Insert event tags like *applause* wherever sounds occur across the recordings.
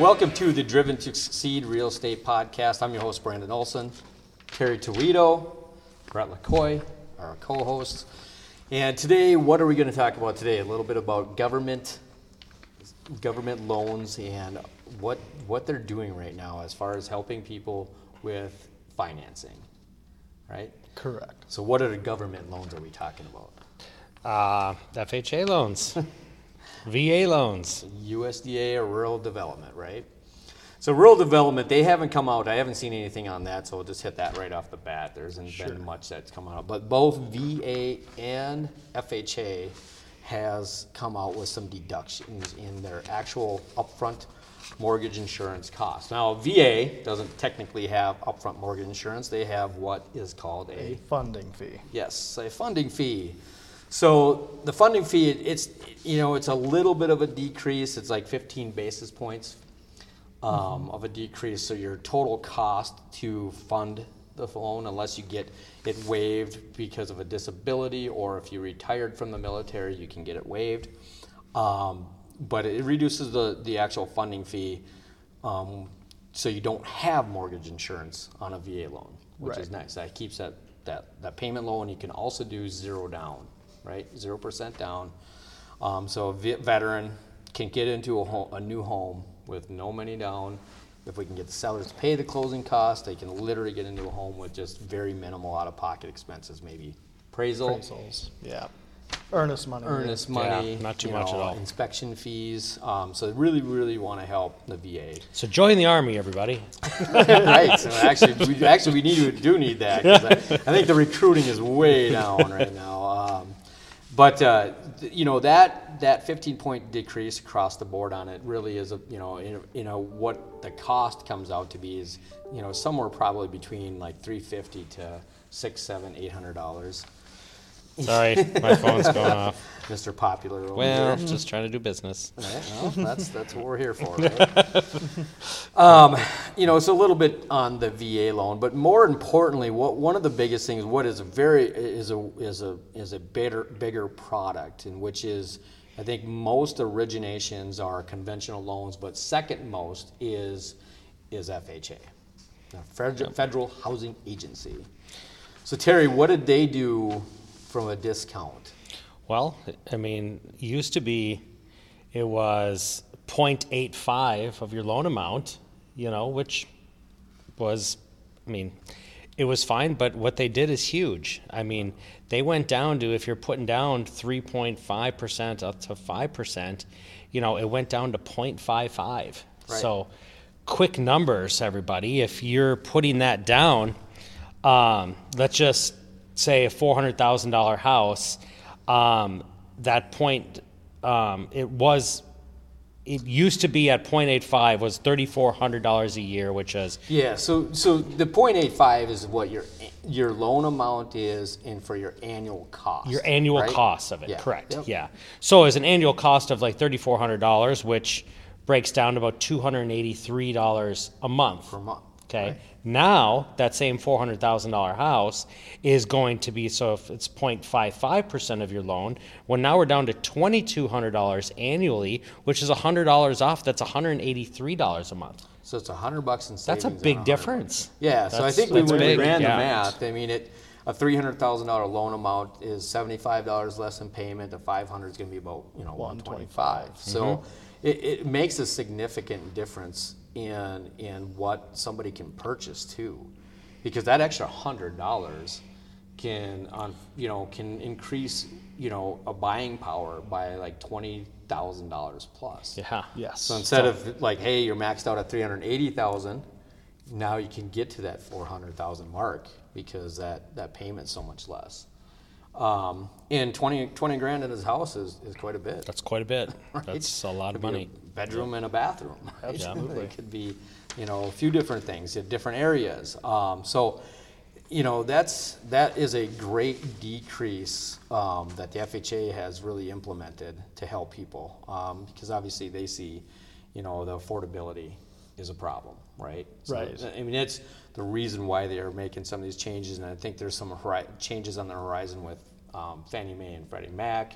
Welcome to the Driven to Succeed Real Estate Podcast. I'm your host, Brandon Olson. Terry Toledo, Brett LaCoy, our co hosts. And today, what are we going to talk about today? A little bit about government government loans and what what they're doing right now as far as helping people with financing. Right? Correct. So what are the government loans are we talking about? Uh, FHA loans, *laughs* VA loans. USDA or rural development, right? So rural development, they haven't come out. I haven't seen anything on that, so we'll just hit that right off the bat. There hasn't been much that's come out, but both VA and FHA has come out with some deductions in their actual upfront mortgage insurance costs. Now, VA doesn't technically have upfront mortgage insurance. They have what is called A a funding fee. Yes, a funding fee. So the funding fee, it's, you know, it's a little bit of a decrease. It's like 15 basis points um, of a decrease. So your total cost to fund the loan, unless you get it waived because of a disability or if you retired from the military, you can get it waived. Um, but it reduces the, the actual funding fee um, so you don't have mortgage insurance on a VA loan, which is nice. That keeps that, that, that payment low, and you can also do zero down, right? Zero percent down. Um, so a veteran can get into a home, a new home with no money down. If we can get the sellers to pay the closing costs, they can literally get into a home with just very minimal out-of-pocket expenses, maybe appraisal, Appraisals. Yeah. Earnest money. earnest Yeah, money, not too you much at all. inspection fees. Um, so really, really want to help the VA. So join the army, everybody. *laughs* right. So actually, we, actually, we need to do need that. 'cause I, I think the recruiting is way down right now. But uh, you know that that 15 point decrease across the board on it really is a you know you know what the cost comes out to be is you know somewhere probably between like 350 to six, seven, eight hundred dollars. Sorry, my phone's going *laughs* off. Mr. Popular. Over Well, here. just trying to do business. Right, *laughs* well, that's that's what we're here for, right? *laughs* um, you know, it's a little bit on the VA loan, but more importantly, what one of the biggest things, what is a very is a is a is a bigger bigger product, and which is, I think most originations are conventional loans, but second most is is FHA, the Federal, Federal Housing Agency. So Terry, what did they do from a discount? Well, I mean, used to be, it was 0.85 of your loan amount, you know, which was, I mean, it was fine, but what they did is huge. I mean, they went down to if you're putting down 3.5% up to 5%, you know, it went down to 0.55. Right. So, quick numbers, everybody. If you're putting that down, um, let's just say a $400,000 house, um, that point, um, it was, it used to be at 0.85 was $3,400 a year, which is Yeah, so so the 0.85 is what your your loan amount is and for your annual cost. Your annual right? cost of it, Yeah. correct? Yep. Yeah. So as an annual cost of like thirty-four hundred dollars, which breaks down to about two hundred and eighty-three dollars a month. Per month, Okay. Now that same four hundred thousand dollar house is going to be so if it's 0.55 percent of your loan. Well, now we're down to twenty-two hundred dollars annually, which is hundred dollars off. That's one hundred and eighty-three dollars a month. So it's a hundred bucks in savings. That's a big 100 difference. Yeah, so I think we, that's when we ran yeah. the math, I mean, it a three hundred thousand dollar loan amount is seventy five dollars less in payment. The five hundred is going to be about you know one twenty five. So Mm-hmm. it, it makes a significant difference in in what somebody can purchase too, because that extra hundred dollars can on you know can increase you know a buying power by like twenty thousand dollars plus. Yeah. Yes. So instead of like, hey, you're maxed out at three hundred eighty thousand, now you can get to that four hundred thousand mark because that that payment's so much less. Um, and 20, 20 grand in his house is, is quite a bit. That's quite a bit. *laughs* right? That's a lot of money. a bedroom and a bathroom. *laughs* Right? Absolutely. it could be, you know, a few different things in different areas. Um, so, you know, that's that is a great decrease um, that the FHA has really implemented to help people um, because obviously they see, you know, the affordability is a problem, right? So, Right. I mean, it's the reason why they are making some of these changes, and I think there's some hori- changes on the horizon with um, Fannie Mae and Freddie Mac.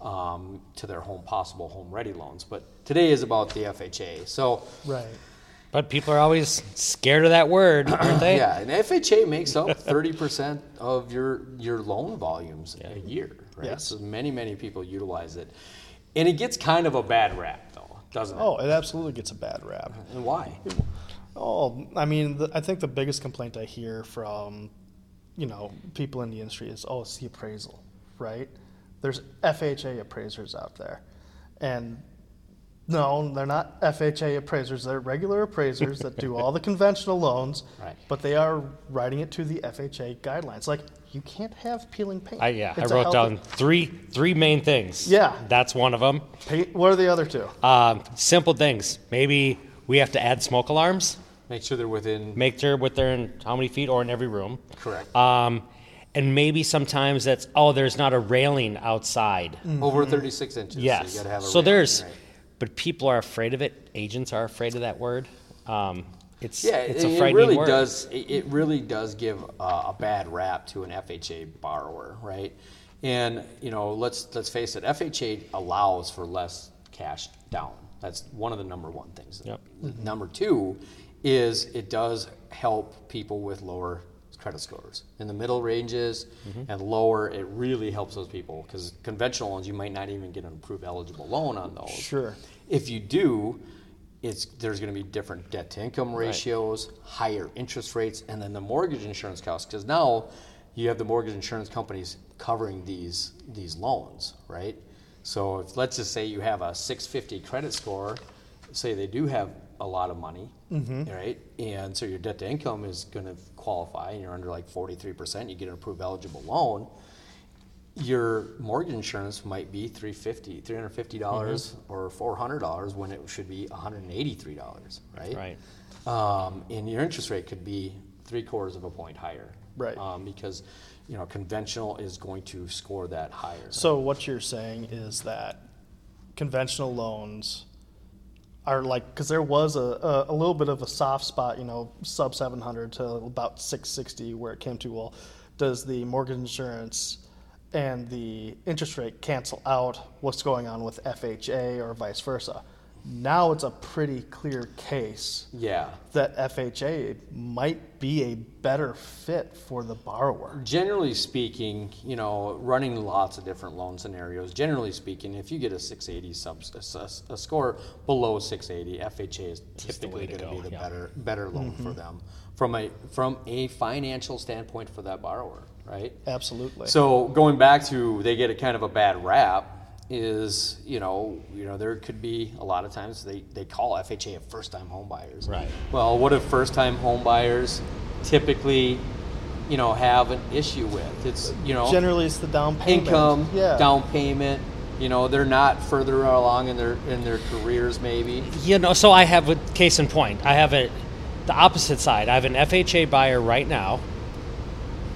um, to their home possible home ready loans. But today is about the FHA. So Right. But people are always scared of that word, *clears throat* aren't they? yeah, and FHA makes up thirty percent of your your loan volumes a year, right? Yes. So many many people utilize it, and it gets kind of a bad rap though, doesn't it? Oh, it absolutely gets a bad rap. Uh, and why? Oh, I mean, the, I think the biggest complaint I hear from, you know, people in the industry is, oh, it's the appraisal, right? There's FHA appraisers out there, and no, they're not FHA appraisers. They're regular appraisers that do all the *laughs* conventional loans, Right. but they are writing it to the FHA guidelines. Like, you can't have peeling paint. I, yeah, I It's a wrote healthy- down three three main things. Yeah. that's one of them. Paint, what are the other two? Um, simple things. Maybe we have to add smoke alarms. Make sure they're within Make sure what they're in how many feet or in every room. correct Um, and maybe sometimes that's oh, there's not a railing outside. over thirty six inches. Yes. so, you gotta have a so railing, there's, right. but people are afraid of it. Agents are afraid of that word. Um, it's Yeah, it's it, a it really word. does. It, really does give uh, a bad rap to an FHA borrower, right? And you know, let's let's face it. FHA allows for less cash down. That's one of the number one things. Yep. Number two is it does help people with lower credit scores in the middle ranges Mm-hmm. and lower. It really helps those people because conventional loans you might not even get an approved eligible loan on those. Sure. If you do, it's there's going to be different debt to income ratios, higher interest rates, and then the mortgage insurance costs. Because now you have the mortgage insurance companies covering these these loans, right? So if let's just say you have a 650 credit score, say they do have a lot of money, mm-hmm. right? And so your debt to income is going to qualify, and you're under like 43%, you get an approved eligible loan your mortgage insurance might be 350 $350 Mm-hmm. or $400 when it should be $183 right Right. um, and your interest rate could be three quarters of a point higher Right. um, because you know conventional is going to score that higher So what you're saying is that conventional loans are like because there was a, a, a little bit of a soft spot, you know, sub 700 to about 660 where it came to. Well, does the mortgage insurance and the interest rate cancel out what's going on with FHA or vice versa? Now it's a pretty clear case yeah that FHA might be a better fit for the borrower. generally speaking, you know, running lots of different loan scenarios. Generally speaking, if you get a 680 sub a, a score below 680, FHA is typically going to go, be the yeah. better better loan for mm-hmm. them from a from a financial standpoint for that borrower, right? Absolutely. So going back to they get a kind of a bad rap is you know you know there could be a lot of times they, they call FHA a first time home buyers. Right. Well, what if first time home buyers typically you know have an issue with? It's you know Generally, it's the down payment. income, yeah. down payment. You know they're not further along in their in their careers maybe. You know, so I have a case in point. I have a the opposite side. I have an FHA buyer right now.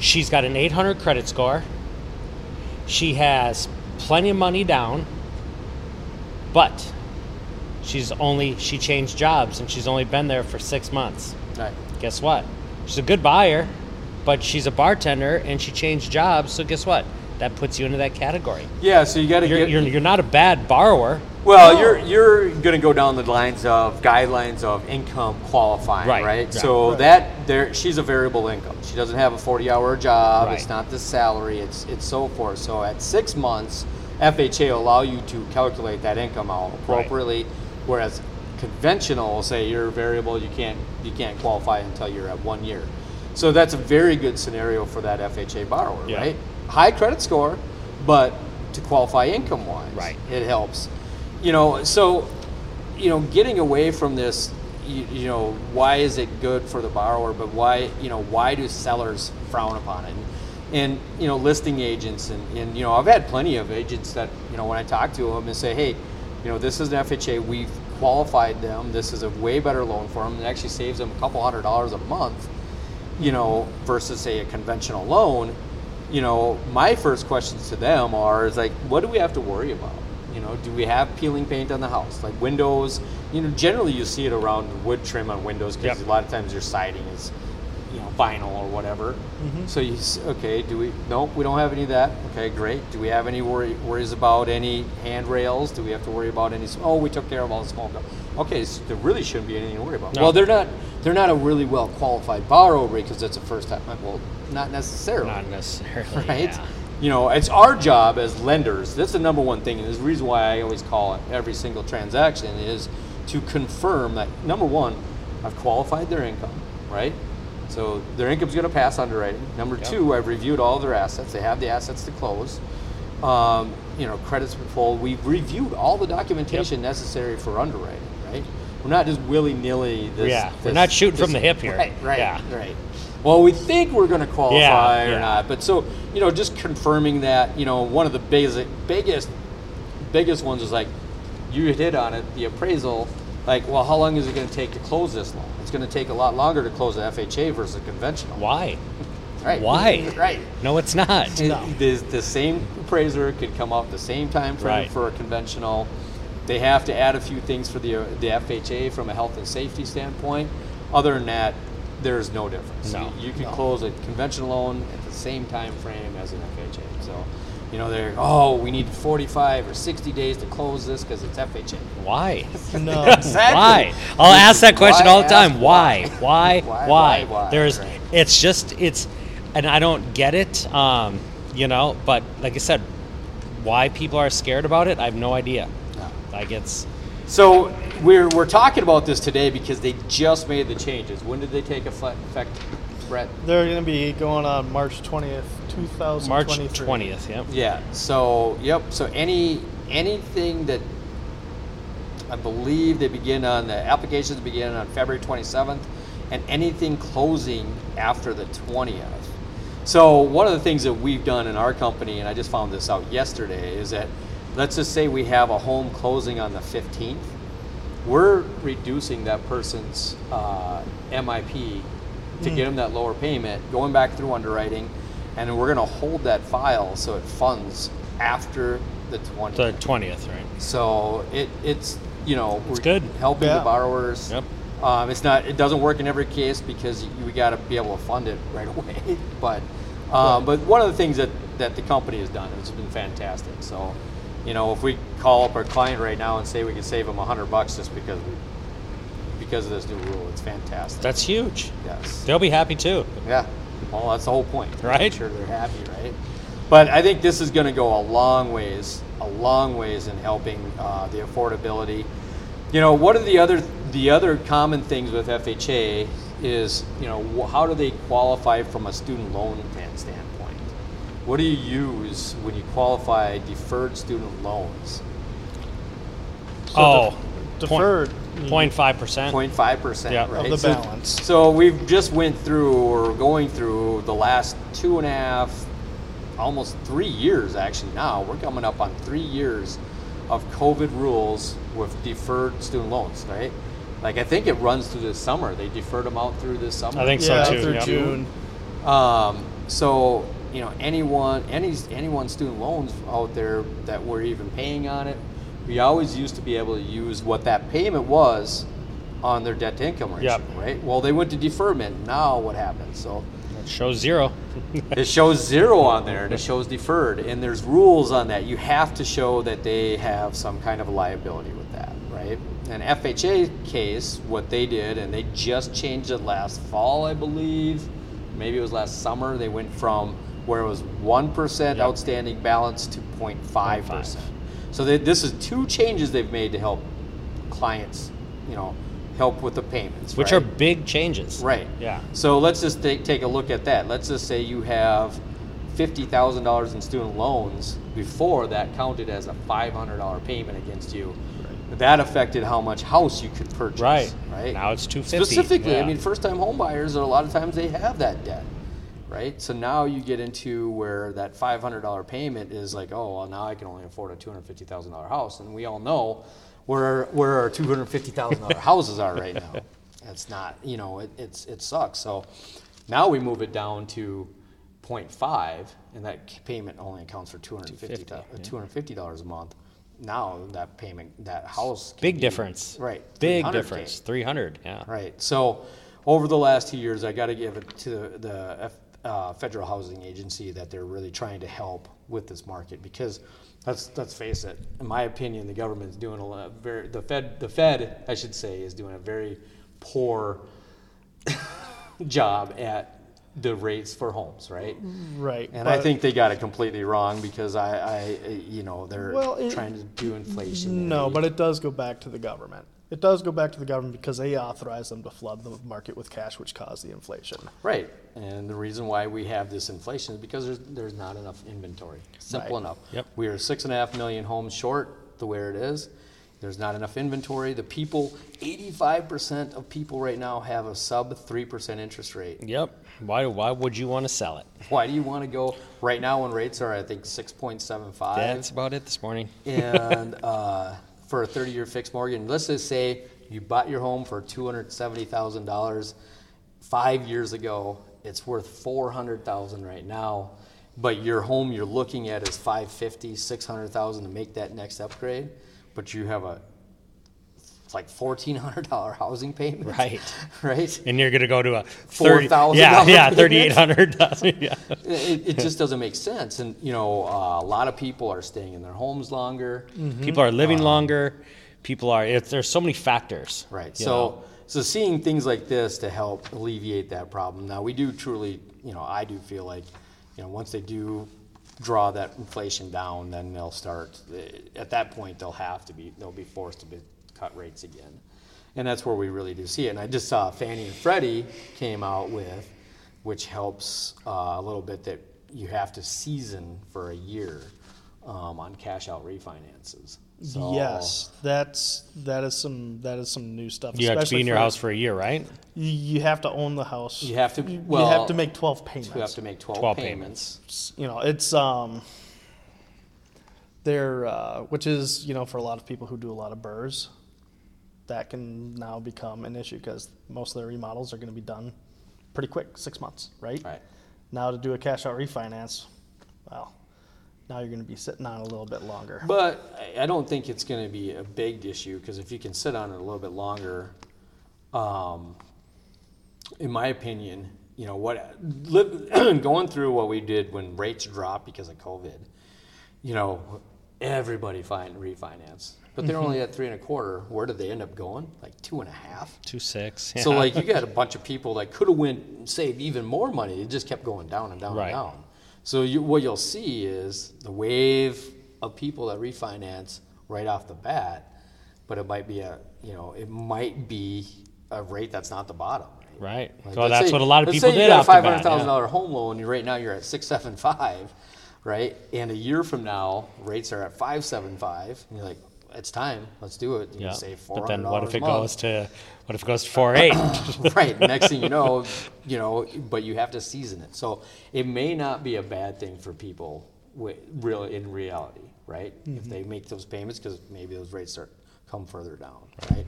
She's got an 800 credit score. She has plenty of money down, but she's only she changed jobs and she's only been there for six months. Right. Guess what? She's a good buyer, but she's a bartender and she changed jobs. So guess what? That puts you into that category. Yeah. So you got to You're, get you're, you're not a bad borrower. Well, you're you're going to go down the lines of guidelines of income qualifying, Right, right? right. So Right. that there, she's a variable income. She doesn't have a 40-hour job. It's not the salary. It's it's so forth. So at six months, FHA will allow you to calculate that income out appropriately, whereas conventional will say you're variable. You can't you can't qualify until you're at one year. So that's a very good scenario for that FHA borrower, Yeah. right? High credit score, but to qualify income wise, Right. it helps you know so you know getting away from this you, you know why is it good for the borrower but why you know why do sellers frown upon it and, and you know listing agents and, and you know i've had plenty of agents that you know when i talk to them and say hey you know this is an fha we've qualified them this is a way better loan for them it actually saves them a couple hundred dollars a month you know, versus say a conventional loan, you know, my first questions to them are is like, what do we have to worry about? You know, do we have peeling paint on the house? Like windows, you know, generally you see it around wood trim on windows because Yep. a lot of times your siding is you know, vinyl or whatever. Mm-hmm. So you okay? Do we? Nope, we don't have any of that. Okay, great. Do we have any worry, worries about any handrails? Do we have to worry about any? Oh, we took care of all the small. stuff. Okay, so there really shouldn't be anything to worry about. No. Well, they're not. They're not a really well qualified borrower because it's a first time. Well, not necessarily Not necessarily. *laughs* right? yeah. You know, it's our job as lenders. That's the number one thing, and the reason why I always call it every single transaction is to confirm that number one, I've qualified their income, right? So their income's going to pass underwriting. Number Yep. two, I've reviewed all their assets. They have the assets to close. Um, you know, credits been full. We've reviewed all the documentation necessary for underwriting, right? We're not just willy nilly. This, Yeah, we're not shooting this- from the hip here. Right, right, Yeah. right. Well, we think we're going to qualify or yeah. not, but so you know, just confirming that you know one of the basic, biggest, biggest ones is like you hit on it, the appraisal. Like, well, how long is it going to take to close this loan? It's going to take a lot longer to close an FHA versus a conventional. Why? *laughs* Right. Why? *laughs* Right. No, it's not. It- The, the same appraiser could come out the same time frame Right. for a conventional. They have to add a few things for the, the FHA from a health and safety standpoint. Other than that, there's no difference. No. You, you can No. close a conventional loan at the same time frame as an FHA. So, you know, they're, oh, we need 45 or 60 days to close this because it's FHA. Why? *laughs* No. *laughs* Exactly. Why? I'll ask that question Why all the time. ask Why? *laughs* Why? Why, Why? why, why? There's. Right. It's just. It's, and I don't get it. Um, you know. But like I said, why people are scared about it, I have no idea. No. Like it's. So we're, we're talking about this today because they just made the changes. When did they take effect, Brett? They're going to be going on March 20th, 2023. March twentieth. Yep. Yeah. So yep. So any anything that I believe they begin on the applications begin on February 27th, and anything closing after the 20th. So one of the things that we've done in our company, and I just found this out yesterday, is that let's just say we have a home closing on the 15th, we're reducing that person's uh, MIP to get them that lower payment, going back through underwriting, and we're going to hold that file so it funds after the 20th. The twentieth, right? So it, it's you know It's we're good. helping Yeah. the borrowers. Yep. Um, it's not it doesn't work in every case because you, we got to be able to fund it *laughs* right away. But um, but one of the things that that the company has done it's been fantastic. So you know if we call up our client right now and say we can save them a hundred bucks just because we because of this new rule, it's fantastic. That's huge. yes. They'll be happy too. Yeah. Well, that's the whole point. Right. Sure they're happy, right? But I think this is going to go a long ways, a long ways in helping uh, the affordability. You know, what are the other the other common things with FHA is you know how do they qualify from a student loan standpoint? What do you use when you qualify deferred student loans? So oh, deferred. Point five percent. 0.5 percent, Yeah. Of right? the So- balance. So we've just went through or going through the last two and a half, almost three years actually now. We're coming up on three years of COVID rules with deferred student loans, right? Like I think it runs through this summer. They deferred them out through this summer. I think so yeah, too, through yep. June. Um, so you know, anyone, any anyone student loans out there that we're even paying on it, we always used to be able to use what that payment was on their debt to income ratio, Yep. right? Well, they went to deferment. Now what happens? So It shows zero. *laughs* it shows zero on there and it shows deferred, and there's rules on that. You have to show that they have some kind of liability with that, right? An FHA case, what they did, and they just changed it last fall, I believe. Maybe it was last summer. They went from where it was one percent Yep. outstanding balance to 0.5 0.5. percent. So they, this is two changes they've made to help clients, you know, help with the payments, which right? are big changes. Right. Yeah. So let's just take, take a look at that. Let's just say you have fifty thousand dollars in student loans. Before that counted as a five hundred dollar payment against you. That affected how much house you could purchase. Right. Right. Now it's 250. Specifically, I mean, first time home buyers a lot of times they have that debt. Right. So now you get into where that five hundred dollar payment is like, oh, well, now I can only afford a two hundred fifty thousand dollar house, and we all know where where our two hundred fifty thousand dollar *laughs* houses are right now. It's not, you know, it, it's it sucks. So now we move it down to 0.5, and that payment only accounts for two hundred fifty two hundred fifty dollars $250 a month. Now that payment, that house, Big be- difference. right? Big 300K. difference. 300. Yeah. Right. So over the last two years, I got to give it to the, the F, uh, federal housing agency that they're really trying to help with this market because let's let's face it. In my opinion, the government's doing a lot, very the Fed the Fed I should say is doing a very poor *laughs* job at the rates for homes, right? Right. And I think they got it completely wrong because I, I you know, they're Well, it- trying to do inflation. No, but it does go back to the government. It does go back to the government because they authorized them to flood the market with cash, which caused the inflation. Right, and the reason why we have this inflation is because there's, there's not enough inventory. Simple Right. enough. Yep. We are six and a half million homes short, the way it is. There's not enough inventory. The people, eighty-five percent of people right now have a sub three percent interest rate. Yep. Why, why would you want to sell it? Why do you want to go, right now when rates are, I think, six point seven five? That's about it this morning. and *laughs* uh, for a 30-year fixed mortgage, let's just say you bought your home for $270,000 five years ago. It's worth 400,000 right now, but your home you're looking at is 550, 600,000 to make that next upgrade, but you have a it's like $1,400 *laughs* housing payment. Right. *laughs* Right. And you're going to go to a 30 $4,000 Yeah, *laughs* yeah, 3800 Yeah. It, it just doesn't make sense, and you know uh, a lot of people are staying in their homes longer. People are living longer. People are, it's, there's so many factors. Right. So, know. so seeing things like this to help alleviate that problem. Now, we do truly, you know, I do feel like, you know, once they do draw that inflation down, then they'll start. eh, At that point, they'll have to be. They'll be forced to be, cut rates again, and that's where we really do see it. And I just saw Fannie and Freddie came out with, which helps uh, a little bit that you have to season for a year um, on cash out refinances. So- Yes, that's that is some that is some new stuff. you have to be especially in your for- house for a year, right? You, you have to own the house. You have to- You, you have to make twelve payments. You have to make 12, 12 payments. you know it's um there uh, which is you know for a lot of people who do a lot of BRRRRs that can now become an issue because most of their remodels are going to be done pretty quick six months right? Right. now to do a cash out refinance well now you're going to be sitting on it a little bit longer. But I- I don't think it's going to be a big issue because if you can sit on it a little bit longer, um, in my opinion, you know what, live, *clears throat* going through what we did when rates dropped because of COVID, you know, everybody find refinance, but they're only mm-hmm. at three and a quarter. Where did they end up going? Like two and a half, two six. So like you got a *laughs* bunch of people that could have went saved even more money. It just kept going down and down Right. and down. So you, what you'll see is the wave of people that refinance right off the bat, but it might be a you know it might be a rate that's not the bottom. Right. Like, well, that's say- what a lot of let's people say did you got a five hundred thousand yeah. dollar home loan. And right now you're at six seven five, right? And a year from now rates are at five seven five. And you're like, it's time. Let's do it. You Yeah. save four But then what if it goes to what if it goes to four eight? *coughs* *coughs* right. Next thing you know, you know, but you have to season it. So it may not be a bad thing for people, wi- real in reality, right? If mm-hmm. they make those payments, because maybe those rates start come further down, right?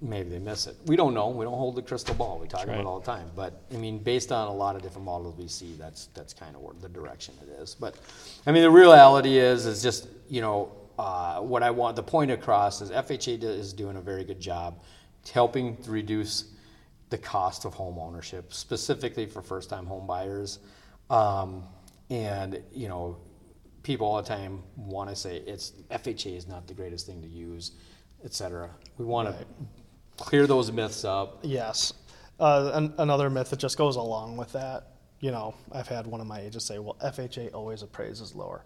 Maybe they miss it. We don't know. We don't hold the crystal ball. We talk about it all the time. But I mean, based on a lot of different models we see, that's that's kind of where the direction it is. But I mean, the reality is, is just you know, uh, what I want the point across is FHA is doing a very good job helping to reduce the cost of home ownership, specifically for first-time home buyers. Um, and you know, people all the time want to say it's FHA is not the greatest thing to use, et cetera. We want to clear those myths up. Yes. Uh, an, another myth that just goes along with that, you know, I've had one of my agents say, well, FHA always appraises lower.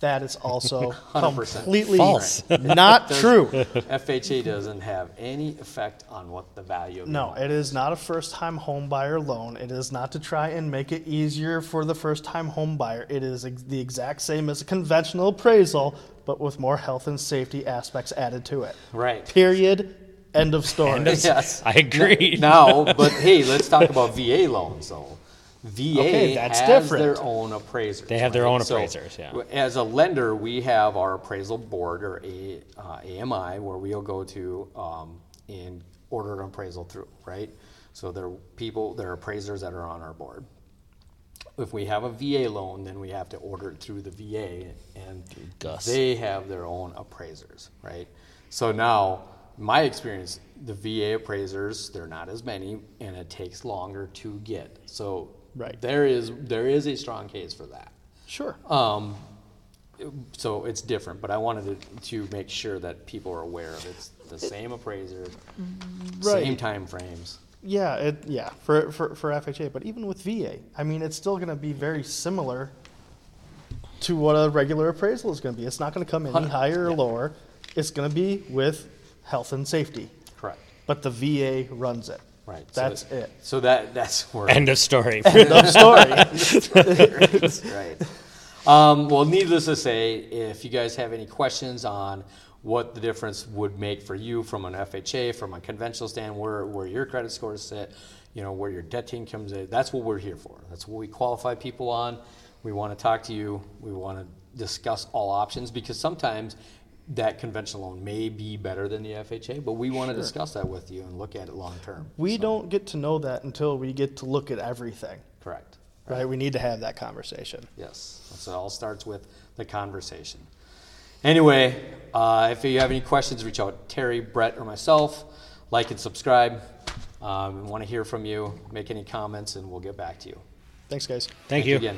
That is also *laughs* 100%. completely False. *laughs* not true. FHA doesn't have any effect on what the value of your No, home it is not a first time home buyer loan. It is not to try and make it easier for the first time home buyer. It is ex- the exact same as a conventional appraisal, but with more health and safety aspects added to it. Right. Period. End of *laughs* story. yes, I agree. Now, but hey, let's talk about VA loans though. VA Okay, that's has different. their own appraisers. They have their right? own So, appraisers, yeah. As a lender, we have our appraisal board or a, uh, AMI where we'll go to um, and order an appraisal through, right? So there are people, there are appraisers that are on our board. If we have a VA loan, then we have to order it through the VA and Gus. they have their own appraisers, right? So now my experience, the VA appraisers, they're not as many, and it takes longer to get. So Right. there is there is a strong case for that. Sure. Um, so it's different, but I wanted to, to make sure that people are aware of it. It's the same appraiser, same time frames. Yeah, it, yeah, for, for, for FHA, but even with VA, I mean, it's still going to be very similar to what a regular appraisal is going to be. It's not going to come any higher or yeah. lower. It's going to be with health and safety, Correct. but the VA runs it. Right. That's that- it. So that that's where End of story. *laughs* End of story. *laughs* right. Um, well, needless to say, if you guys have any questions on what the difference would make for you from an FHA, from a conventional stand, where, where your credit scores sit, you know, where your debt team comes in, that's what we're here for. That's what we qualify people on. We want to talk to you. We want to discuss all options because sometimes that conventional loan may be better than the FHA, but we want to discuss that with you and look at it long term. We don't get to know that until we get to look at everything, Correct. right? We need to have that conversation. Yes. So it all starts with the conversation. Anyway, uh, if you have any questions, reach out to Terry, Brett, or myself. Like and subscribe. Um, we want to hear from you. Make any comments, and we'll get back to you. Thanks, guys. Thank you. again.